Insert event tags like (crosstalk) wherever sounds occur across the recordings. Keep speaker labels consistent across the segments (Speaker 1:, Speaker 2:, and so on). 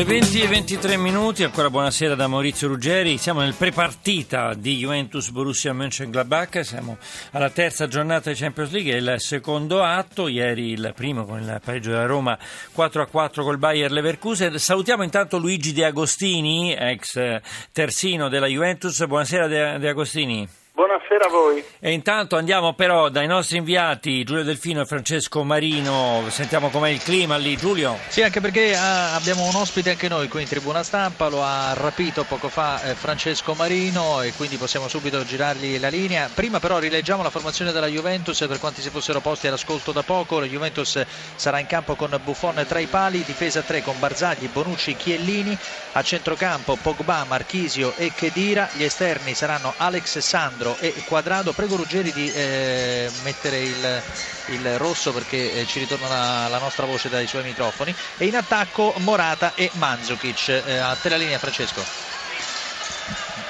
Speaker 1: Le 20 e 23 minuti, ancora buonasera da Maurizio Ruggeri, siamo nel prepartita di Juventus Borussia Mönchengladbach, siamo alla terza giornata di Champions League, il secondo atto, ieri il primo con il pareggio della Roma 4-4 col Bayer Leverkusen. Salutiamo intanto Luigi De Agostini, ex terzino della Juventus, buonasera De Agostini.
Speaker 2: Buonasera a voi.
Speaker 1: E intanto andiamo però dai nostri inviati Giulio Delfino e Francesco Marino, sentiamo com'è il clima lì, Giulio.
Speaker 3: Sì, anche perché ah, abbiamo un ospite anche noi qui in tribuna stampa, lo ha rapito poco fa eh, Francesco Marino e quindi possiamo subito girargli la linea. Prima però rileggiamo la formazione della Juventus per quanti si fossero posti all'ascolto da poco. La Juventus sarà in campo con Buffon tra i pali, difesa 3 con Barzagli, Bonucci, Chiellini, a centrocampo Pogba, Marchisio e Chedira, gli esterni saranno Alex Sandro e Quadrado. Prego Ruggeri di eh, mettere il, il, rosso perché eh, ci ritorna la, la, nostra voce dai suoi microfoni. E in attacco Morata e Mandzukic. Eh, a te la linea Francesco.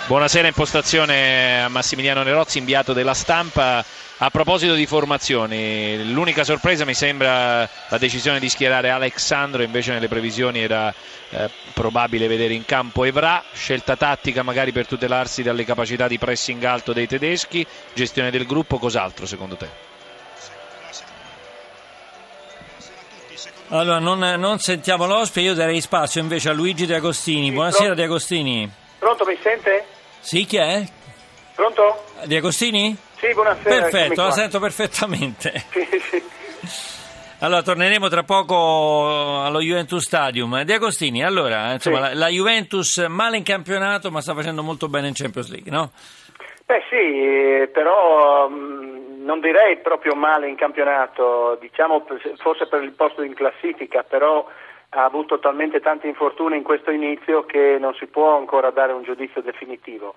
Speaker 4: Buonasera, impostazione a Massimiliano Nerozzi, inviato della stampa. A proposito di formazioni, l'unica sorpresa mi sembra la decisione di schierare Alexandro, invece nelle previsioni era eh, probabile vedere in campo Evra, scelta tattica magari per tutelarsi dalle capacità di pressing alto dei tedeschi, gestione del gruppo, cos'altro secondo te?
Speaker 1: Allora, non, non sentiamo l'ospite, io darei spazio invece a Luigi De Agostini. Buonasera De Agostini.
Speaker 2: Pronto, mi sente?
Speaker 1: Sì, chi è?
Speaker 2: Pronto?
Speaker 1: De Agostini?
Speaker 2: Sì, buonasera.
Speaker 1: Perfetto, la sento perfettamente. (laughs)
Speaker 2: Sì, sì.
Speaker 1: Allora, torneremo tra poco allo Juventus Stadium. De Agostini, allora, insomma, sì. la, la, Juventus male in campionato, ma sta facendo molto bene in Champions League, no?
Speaker 2: Beh sì, però mh, non direi proprio male in campionato, diciamo forse per il posto in classifica, però ha avuto talmente tanti infortuni in questo inizio che non si può ancora dare un giudizio definitivo.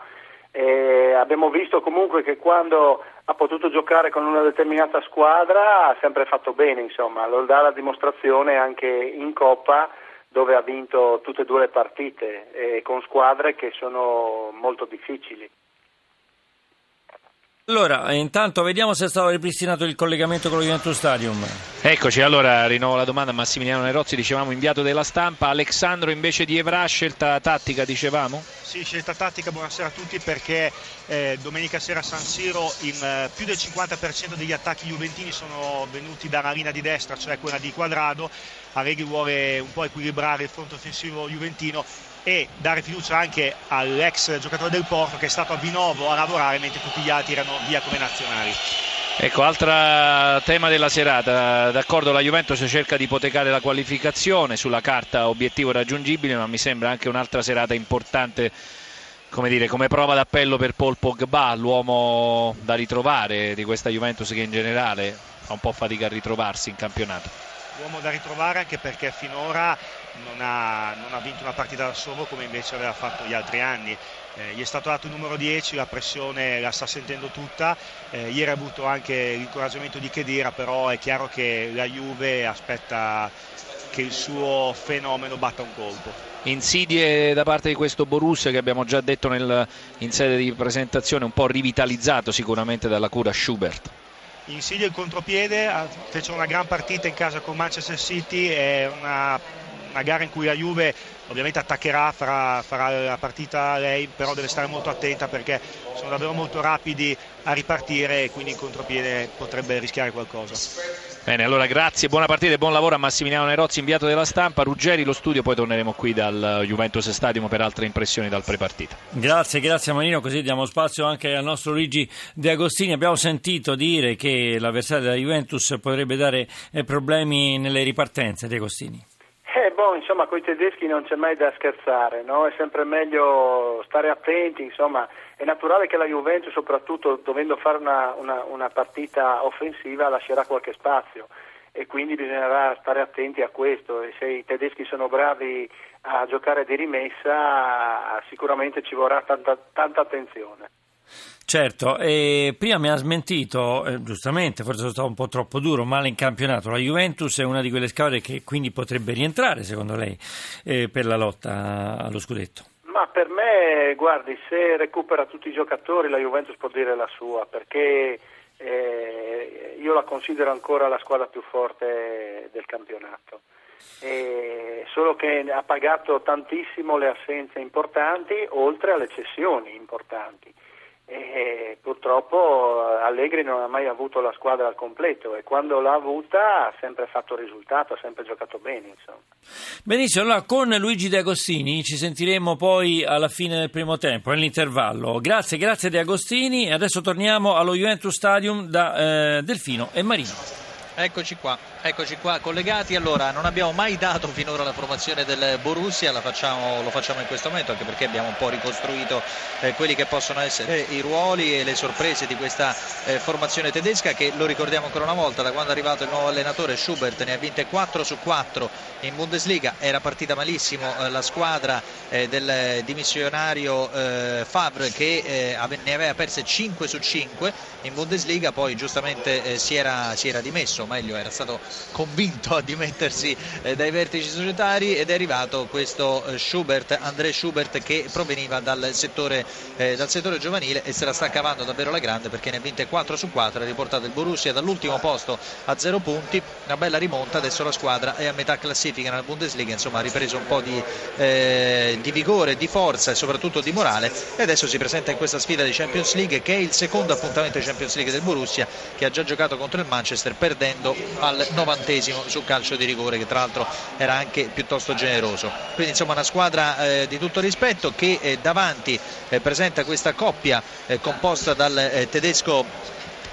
Speaker 2: E abbiamo visto comunque che quando ha potuto giocare con una determinata squadra ha sempre fatto bene, insomma, lo dà la dimostrazione anche in Coppa dove ha vinto tutte e due le partite e con squadre che sono molto difficili.
Speaker 1: Allora, intanto vediamo se è stato ripristinato il collegamento con lo Juventus Stadium.
Speaker 4: Eccoci, allora rinnovo la domanda a Massimiliano Nerozzi, dicevamo inviato della stampa, Alessandro invece di Evra, scelta tattica dicevamo?
Speaker 5: Sì, scelta tattica, buonasera a tutti perché eh, domenica sera a San Siro in, eh, più del 50% degli attacchi juventini sono venuti dalla linea di destra, cioè quella di Quadrado, Allegri vuole un po' equilibrare il fronte offensivo juventino e dare fiducia anche all'ex giocatore del Porto che è stato a Vinovo a lavorare mentre tutti gli altri erano via come nazionali.
Speaker 4: Ecco, altro tema della serata, d'accordo la Juventus cerca di ipotecare la qualificazione, sulla carta obiettivo raggiungibile, ma mi sembra anche un'altra serata importante come, dire, come prova d'appello per Paul Pogba, l'uomo da ritrovare di questa Juventus che in generale fa un po' fatica a ritrovarsi in campionato.
Speaker 5: Uomo da ritrovare anche perché finora non ha, non ha, vinto una partita da solo come invece aveva fatto gli altri anni. Eh, gli è stato dato il numero 10, la pressione la sta sentendo tutta. Eh, ieri ha avuto anche l'incoraggiamento di Chedira, però è chiaro che la Juve aspetta che il suo fenomeno batta un colpo.
Speaker 4: Insidie da parte di questo Borussia che abbiamo già detto nel, in sede di presentazione, un po' rivitalizzato sicuramente dalla cura Schubert
Speaker 5: insidia il contropiede, fece una gran partita in casa con Manchester City, è una una gara in cui la Juve ovviamente attaccherà, farà, farà, la partita lei, però deve stare molto attenta perché sono davvero molto rapidi a ripartire e quindi in contropiede potrebbe rischiare qualcosa.
Speaker 4: Bene, allora grazie, buona partita e buon lavoro a Massimiliano Nerozzi, inviato della stampa, Ruggeri, lo studio, poi torneremo qui dal Juventus Stadium per altre impressioni dal prepartita.
Speaker 1: Grazie, grazie Marino, così diamo spazio anche al nostro Luigi De Agostini. Abbiamo sentito dire che l'avversario della Juventus potrebbe dare eh, problemi nelle ripartenze, De Agostini.
Speaker 2: Eh, boh, insomma, con i tedeschi non c'è mai da scherzare, no? È sempre meglio stare attenti, insomma, è naturale che la Juventus, soprattutto dovendo fare una, una, una partita offensiva, lascerà qualche spazio e quindi bisognerà stare attenti a questo e se i tedeschi sono bravi a giocare di rimessa sicuramente ci vorrà tanta, tanta attenzione.
Speaker 1: Certo, e prima mi ha smentito, eh, giustamente, forse sono stato un po' troppo duro, male in campionato. La Juventus è una di quelle squadre che quindi potrebbe rientrare, secondo lei, eh, per la lotta allo scudetto.
Speaker 2: Ma per me, guardi, se recupera tutti i giocatori la Juventus può dire la sua, perché eh, io la considero ancora la squadra più forte del campionato. E solo che ha pagato tantissimo le assenze importanti, oltre alle cessioni importanti. E purtroppo Allegri non ha mai avuto la squadra al completo e quando l'ha avuta ha sempre fatto risultato, ha sempre giocato bene. Insomma.
Speaker 1: Benissimo, allora con Luigi De Agostini ci sentiremo poi alla fine del primo tempo, nell'intervallo. Grazie, grazie De Agostini adesso torniamo allo Juventus Stadium da eh, Delfino e Marino.
Speaker 3: Eccoci qua, eccoci qua collegati. Allora, non abbiamo mai dato finora la formazione del Borussia, facciamo, lo facciamo in questo momento anche perché abbiamo un po' ricostruito eh, quelli che possono essere i ruoli e le sorprese di questa eh, formazione tedesca che lo ricordiamo ancora una volta, da quando è arrivato il nuovo allenatore Schubert ne ha vinte 4 su 4 in Bundesliga, era partita malissimo eh, la squadra eh, del dimissionario eh, Favre che eh, ne aveva perse 5 su 5 in Bundesliga, poi giustamente si era, si era dimesso o meglio era stato convinto a dimettersi eh, dai vertici societari ed è arrivato questo eh, Schubert, André Schubert che proveniva dal settore, eh, dal settore giovanile e se la sta cavando davvero la grande perché ne ha vinte 4 su 4, ha riportato il Borussia dall'ultimo posto a 0 punti, una bella rimonta, adesso la squadra è a metà classifica nella Bundesliga, insomma ha ripreso un po' di, eh, di vigore, di forza e soprattutto di morale e adesso si presenta in questa sfida di Champions League che è il secondo appuntamento di Champions League del Borussia che ha già giocato contro il Manchester perdendo vincendo al novantesimo sul calcio di rigore che tra l'altro era anche piuttosto generoso. Quindi insomma una squadra eh, di tutto rispetto che eh, davanti eh, presenta questa coppia eh, composta dal eh, tedesco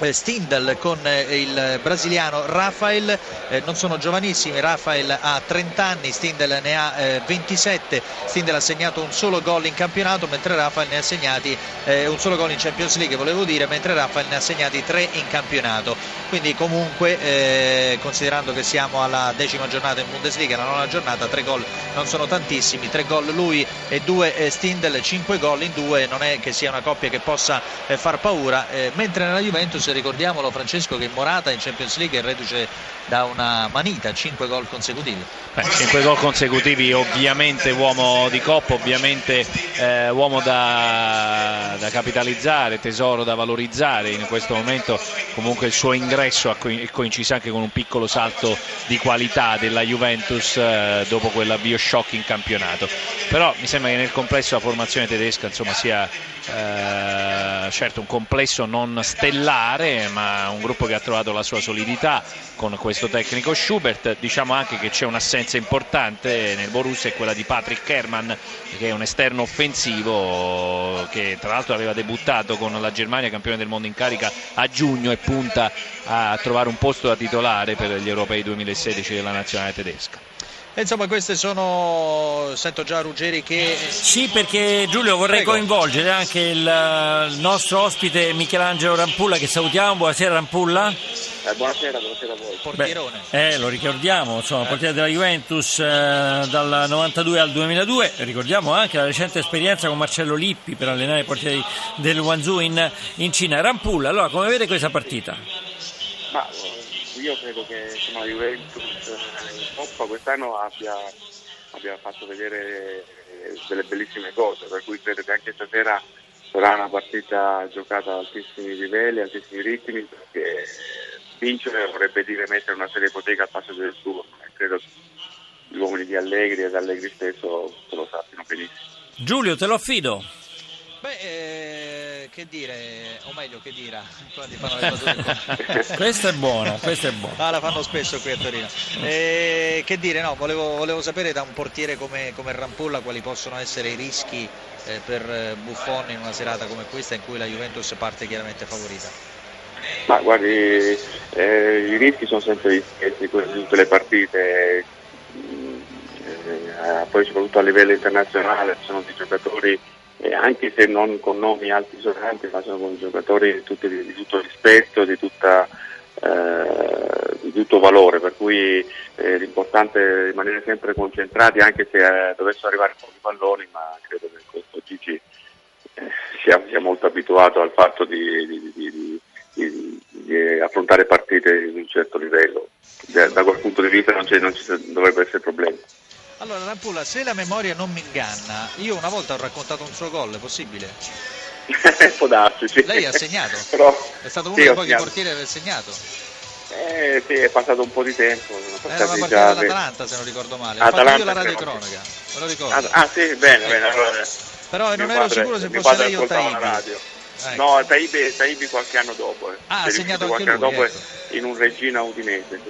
Speaker 3: eh, Stindl con eh, il brasiliano Rafael, eh, non sono giovanissimi, Rafael ha 30 anni, Stindl ne ha 27, Stindl ha segnato un solo gol in campionato mentre Rafael ne ha segnati un solo gol in Champions League, volevo dire, mentre Rafael ne ha segnati 3 in campionato. Quindi comunque eh, considerando che siamo alla decima giornata in Bundesliga, la nona giornata, tre gol non sono tantissimi, tre gol lui e due eh, Stindl, cinque gol in due, non è che sia una coppia che possa eh, far paura, mentre nella Juventus ricordiamolo Francesco che Morata in Champions League è reduce da una manita, 5 gol consecutivi.
Speaker 4: Beh, 5 gol consecutivi, ovviamente uomo di coppa, ovviamente eh, uomo da, da, capitalizzare, tesoro da valorizzare. In questo momento comunque il suo ingresso è coinciso anche con un piccolo salto di qualità della Juventus eh, dopo quell'avvio shock in campionato. Però mi sembra che nel complesso la formazione tedesca insomma, sia eh, certo un complesso non stellare ma un gruppo che ha trovato la sua solidità con questo tecnico Schubert. Diciamo anche che c'è un'assenza importante nel Borussia è quella di Patrick Kerman che è un esterno offensivo che tra l'altro aveva debuttato con la Germania campione del mondo in carica a giugno e punta a trovare un posto da titolare per gli europei 2016 della nazionale tedesca
Speaker 3: insomma queste sono, sento già Ruggeri che...
Speaker 1: Sì perché Giulio vorrei Prego. coinvolgere anche il, il, nostro ospite Michelangelo Rampulla che salutiamo, buonasera Rampulla.
Speaker 6: Eh, buonasera, buonasera a voi.
Speaker 3: Portierone.
Speaker 1: Beh, eh, lo ricordiamo, insomma, eh. portiere della Juventus eh, dal 92 al 2002, ricordiamo anche la recente esperienza con Marcello Lippi per allenare i portieri del Guangzhou in, in Cina. Rampulla, allora come vede questa partita?
Speaker 6: Ma io credo che insomma, la Juventus in Coppa quest'anno abbia, abbia, fatto vedere eh, delle bellissime cose, per cui credo che anche stasera sarà una partita giocata a altissimi livelli, altissimi ritmi, perché vincere vorrebbe dire mettere una serie ipoteca al passo del suo. Credo che gli uomini di Allegri ed Allegri stesso lo sappiano benissimo.
Speaker 1: Giulio, te lo affido.
Speaker 3: Beh, eh, che dire, o meglio che dire, (laughs)
Speaker 1: questa è buona, questa è buona.
Speaker 3: Ah, la fanno spesso qui a Torino. Eh, che dire, no, volevo, volevo, sapere da un portiere come, come Rampulla quali possono essere i rischi eh, per Buffon in una serata come questa in cui la Juventus parte chiaramente favorita.
Speaker 6: Ma guardi, eh, i rischi sono sempre gli stessi in tutte le partite, mm, eh, poi soprattutto a livello internazionale ci sono dei giocatori eh, anche se non con nomi altisonanti, ma sono con giocatori tutti di, di tutto rispetto, di, tutta, eh, di, tutto valore, per cui eh, l'importante è rimanere sempre concentrati anche se eh, dovessero arrivare pochi palloni, ma credo che questo Gigi eh, sia, sia, molto abituato al fatto di, di affrontare partite di un certo livello. Da, quel punto di vista non, non ci dovrebbe essere problema.
Speaker 3: Allora, Rampulla, se la memoria non mi inganna, io una volta ho raccontato un suo gol, è possibile? (laughs)
Speaker 6: Può darsi, sì.
Speaker 3: Lei ha segnato? (laughs)
Speaker 6: Però,
Speaker 3: È stato uno
Speaker 6: sì,
Speaker 3: dei pochi portieri ad aver segnato.
Speaker 6: Eh, sì, è passato un po' di tempo.
Speaker 3: Era una partita
Speaker 6: già
Speaker 3: dell'Atalanta, se non ricordo male. Ho fatto
Speaker 6: Atalanta,
Speaker 3: io la radio
Speaker 6: credo.
Speaker 3: cronaca, me lo ricordo.
Speaker 6: Ah, sì, bene, bene. Allora,
Speaker 3: Però
Speaker 6: mio
Speaker 3: non ero
Speaker 6: padre-
Speaker 3: sicuro se fosse lei o Taibi. Ecco.
Speaker 6: No, Taibi, Taibi qualche anno dopo. eh.
Speaker 3: Ah, ha segnato anche
Speaker 6: qualche
Speaker 3: lui,
Speaker 6: anno dopo
Speaker 3: ecco.
Speaker 6: in un Regina Udinese.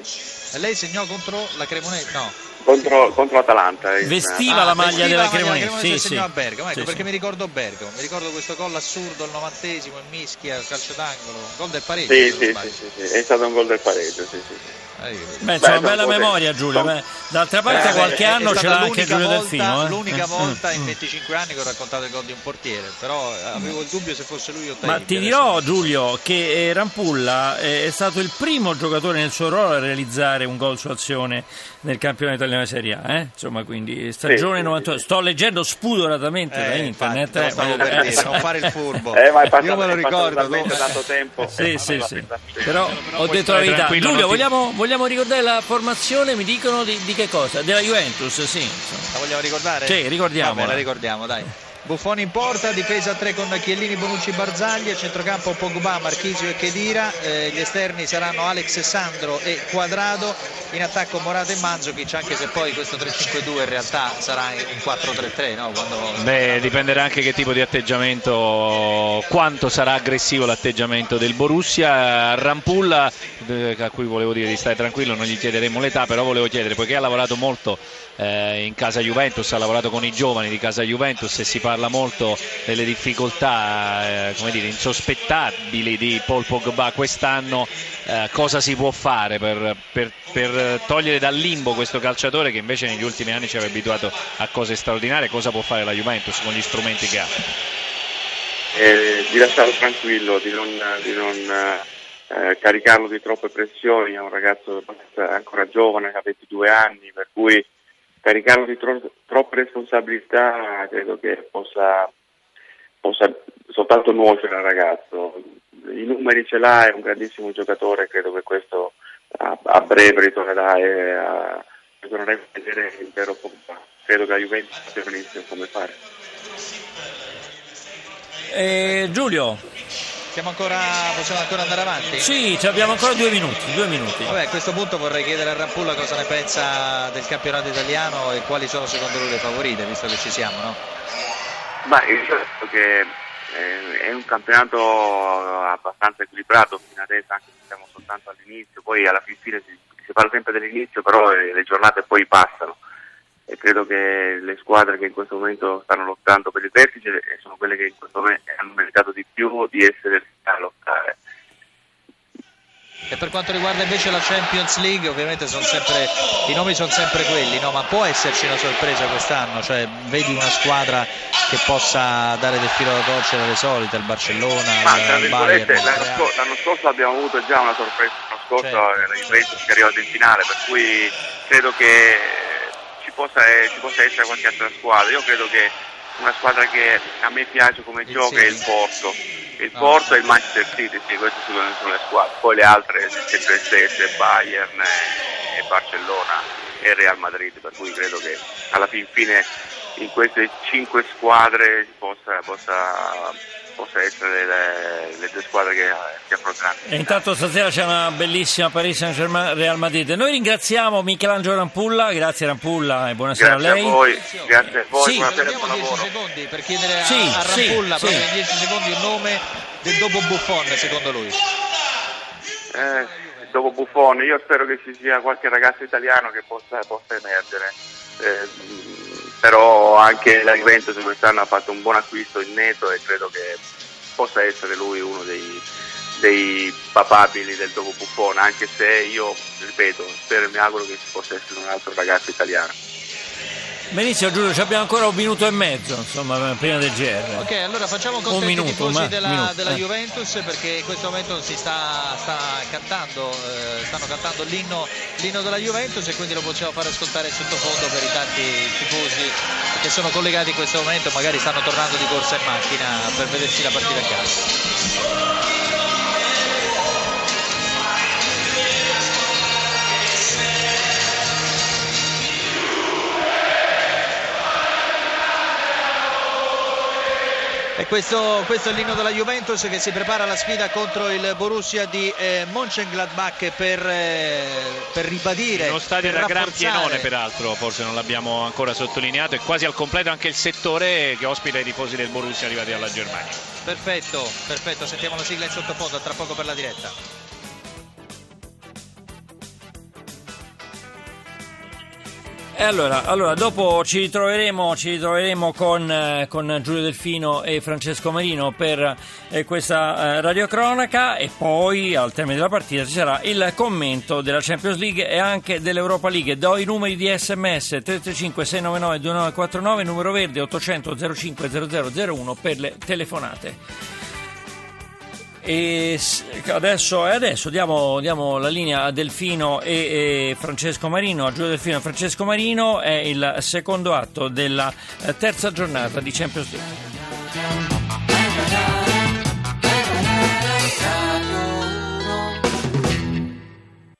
Speaker 3: E lei segnò contro la Cremonese? No.
Speaker 6: Contro, contro Atalanta. in-
Speaker 1: Vestiva
Speaker 3: Ah,
Speaker 1: la maglia
Speaker 3: vestiva
Speaker 1: della
Speaker 3: la maglia
Speaker 1: Cremonese.
Speaker 3: Cremonese e
Speaker 1: Sì, sì.
Speaker 3: a Bergamo, ecco
Speaker 1: Sì,
Speaker 3: perché
Speaker 1: sì.
Speaker 3: mi ricordo Bergamo, mi ricordo questo gol assurdo al novantesimo in mischia, calcio d'angolo, gol del pareggio.
Speaker 6: Sì, sì, sì, sì, sì, è stato un gol del pareggio, sì, sì.
Speaker 3: Eh, vedo.
Speaker 1: Beh, insomma,
Speaker 6: Beh,
Speaker 1: bella memoria Giulio. beh. D'altra parte
Speaker 6: Eh,
Speaker 1: qualche
Speaker 6: è- è
Speaker 1: anno ce l'ha anche
Speaker 3: l'unica
Speaker 1: Giulio
Speaker 3: volta,
Speaker 1: Delfino. eh.
Speaker 3: l'unica
Speaker 1: Mm,
Speaker 3: volta
Speaker 1: mm,
Speaker 3: in
Speaker 1: mm.
Speaker 3: 25 anni che ho raccontato il gol di un portiere, però eh, avevo il dubbio se fosse lui o Taibi.
Speaker 1: Ma ti dirò. Giulio, che eh, Rampulla eh, è stato il primo giocatore nel suo ruolo a realizzare un gol su azione nel campionato italiano di Serie A. eh? Insomma, quindi stagione
Speaker 6: sì,
Speaker 1: 98.
Speaker 6: sì.
Speaker 1: Sto leggendo spudoratamente da
Speaker 3: Eh,
Speaker 1: internet.
Speaker 3: infatti, te lo
Speaker 1: eh, eh,
Speaker 3: per
Speaker 1: eh,
Speaker 3: dire, non fare il furbo. (laughs)
Speaker 6: Eh, ma è passato,
Speaker 3: Io me lo
Speaker 6: è
Speaker 3: ricordo. dopo-
Speaker 6: tanto tempo.
Speaker 1: Sì, sì,
Speaker 6: Allora,
Speaker 1: sì.
Speaker 6: pensate-
Speaker 1: Però
Speaker 4: Però
Speaker 1: ho detto la verità. Giulio, vogliamo, vogliamo ricordare la formazione? Mi dicono di, di che cosa? Della Juventus, sì. insomma.
Speaker 3: La vogliamo ricordare?
Speaker 1: Sì, ricordiamola.
Speaker 3: Vabbè, la ricordiamo, dai. Buffoni in porta, difesa a 3 con Chiellini, Bonucci, Barzagli, a centrocampo Pogba, Marchisio e Chedira, eh, gli esterni saranno Alex Sandro e Quadrado, in attacco Morata e Mandzukic, anche se poi questo 3-5-2 in realtà sarà un 4-3-3, no? Quando...
Speaker 4: Beh, dipenderà anche che tipo di atteggiamento, quanto sarà aggressivo l'atteggiamento del Borussia. Rampulla, eh, a cui volevo dire di stare tranquillo, non gli chiederemo l'età, però volevo chiedere, poiché ha lavorato molto eh, in casa Juventus, ha lavorato con i giovani di casa Juventus e si parla molto delle difficoltà eh, dire, insospettabili di Paul Pogba quest'anno, eh, cosa si può fare per, per- per togliere dal limbo questo calciatore che invece negli ultimi anni ci aveva abituato a cose straordinarie, cosa può fare la Juventus con gli strumenti che ha?
Speaker 6: eh, di lasciarlo tranquillo, di non, di non, eh, caricarlo di troppe pressioni, è un ragazzo ancora giovane, ha 22 anni, per cui caricarlo di tro- troppe responsabilità credo che possa, possa soltanto nuocere al ragazzo. I numeri ce l'ha, è un grandissimo giocatore, credo che questo a, a breve ritornerà e a, ritornerà a vedere il vero Pogba. Credo che la Juventus sappia benissimo come fare.
Speaker 1: Eh, Giulio,
Speaker 3: ancora, possiamo ancora andare avanti?
Speaker 1: sì, ci abbiamo ancora due minuti. Due minuti.
Speaker 3: Vabbè, a questo punto vorrei chiedere a Rampulla cosa ne pensa del campionato italiano e quali sono secondo lui le favorite, visto che ci siamo, no?
Speaker 6: Ma io penso che eh, è un campionato abbastanza equilibrato fino adesso, anche se siamo soltanto all'inizio, poi alla fin fine si, si parla sempre dell'inizio, però eh, le giornate poi passano e credo che le squadre che in questo momento stanno lottando per il vertice eh, sono quelle che in questo momento hanno meritato di più di essere a lottare.
Speaker 3: E per quanto riguarda invece la Champions League, ovviamente sono sempre, i nomi sono sempre quelli, no? ma può esserci una sorpresa quest'anno, cioè vedi una squadra che possa dare del filo da torcere alle solite, il Barcellona,
Speaker 6: Ma
Speaker 3: il Bayern,
Speaker 6: l'anno, scor- l'anno scorso abbiamo avuto già una sorpresa, l'anno scorso
Speaker 3: Certo.
Speaker 6: era il Juventus che è arrivato in finale, per cui credo che ci possa, ci possa essere qualche altra squadra. Io credo che una squadra che a me piace come
Speaker 3: Il
Speaker 6: gioca è il. Porto. Il
Speaker 3: Ah.
Speaker 6: Porto e il Manchester City, sì, queste sono sono le squadre. Poi le altre sempre le stesse, Bayern e, e Barcellona e Real Madrid, per cui credo che alla fin fine in queste cinque squadre possa, possa, possa essere le, le due squadre che, che affronteranno.
Speaker 1: E intanto stasera c'è una bellissima Paris Saint-Germain Real Madrid. Noi ringraziamo Michelangelo Rampulla, grazie Rampulla e buonasera
Speaker 6: Grazie
Speaker 1: a
Speaker 6: a
Speaker 1: lei.
Speaker 6: voi, grazie a voi,
Speaker 1: Sì.
Speaker 6: buonasera
Speaker 3: Abbiamo
Speaker 6: buon
Speaker 3: 10
Speaker 6: lavoro.
Speaker 3: secondi per chiedere a,
Speaker 1: Sì,
Speaker 3: a
Speaker 1: sì,
Speaker 3: Rampulla,
Speaker 1: sì.
Speaker 3: proprio in 10 secondi, il nome del dopo Buffon secondo lui.
Speaker 6: Eh, dopo Buffon, io spero che ci sia qualche ragazzo italiano che possa, possa emergere. Eh, però anche la Juventus quest'anno ha fatto un buon acquisto in netto e credo che possa essere lui uno dei, dei papabili del dopo Buffon, anche se io, ripeto, spero e mi auguro che ci possa essere un altro ragazzo italiano.
Speaker 1: Benissimo Giulio, ci abbiamo ancora un minuto e mezzo, insomma, prima del GR.
Speaker 3: Ok, allora facciamo
Speaker 1: Un
Speaker 3: contenti i
Speaker 1: minuto,
Speaker 3: tifosi
Speaker 1: ma-
Speaker 3: della,
Speaker 1: minuto,
Speaker 3: della
Speaker 1: eh.
Speaker 3: Juventus perché in questo momento si sta, sta cantando, eh, stanno cantando l'inno, l'inno della Juventus e quindi lo possiamo fare ascoltare sottofondo per i tanti tifosi che sono collegati in questo momento, magari stanno tornando di corsa in macchina per vedersi la partita a casa. E questo, questo, è l'inno della Juventus che si prepara alla sfida contro il Borussia di eh, Mönchengladbach per, eh, per ribadire.
Speaker 4: Uno stadio da gran pienone peraltro, forse non l'abbiamo ancora sottolineato, è quasi al completo anche il settore che ospita i tifosi del Borussia arrivati dalla Germania.
Speaker 3: Perfetto, perfetto, sentiamo la sigla in sottofondo, tra poco per la diretta.
Speaker 1: E allora, allora, dopo ci ritroveremo, ci ritroveremo con, eh, con Giulio Delfino e Francesco Marino per eh, questa eh, radiocronaca e poi al termine della partita ci sarà il commento della Champions League e anche dell'Europa League. Do i numeri di sms 335 699 2949, numero verde 800 05 0001 per le telefonate. E adesso, adesso diamo, diamo la linea a Delfino e, e Francesco Marino, a Giulio Delfino e Francesco Marino, è il secondo atto della eh, terza giornata di Champions League.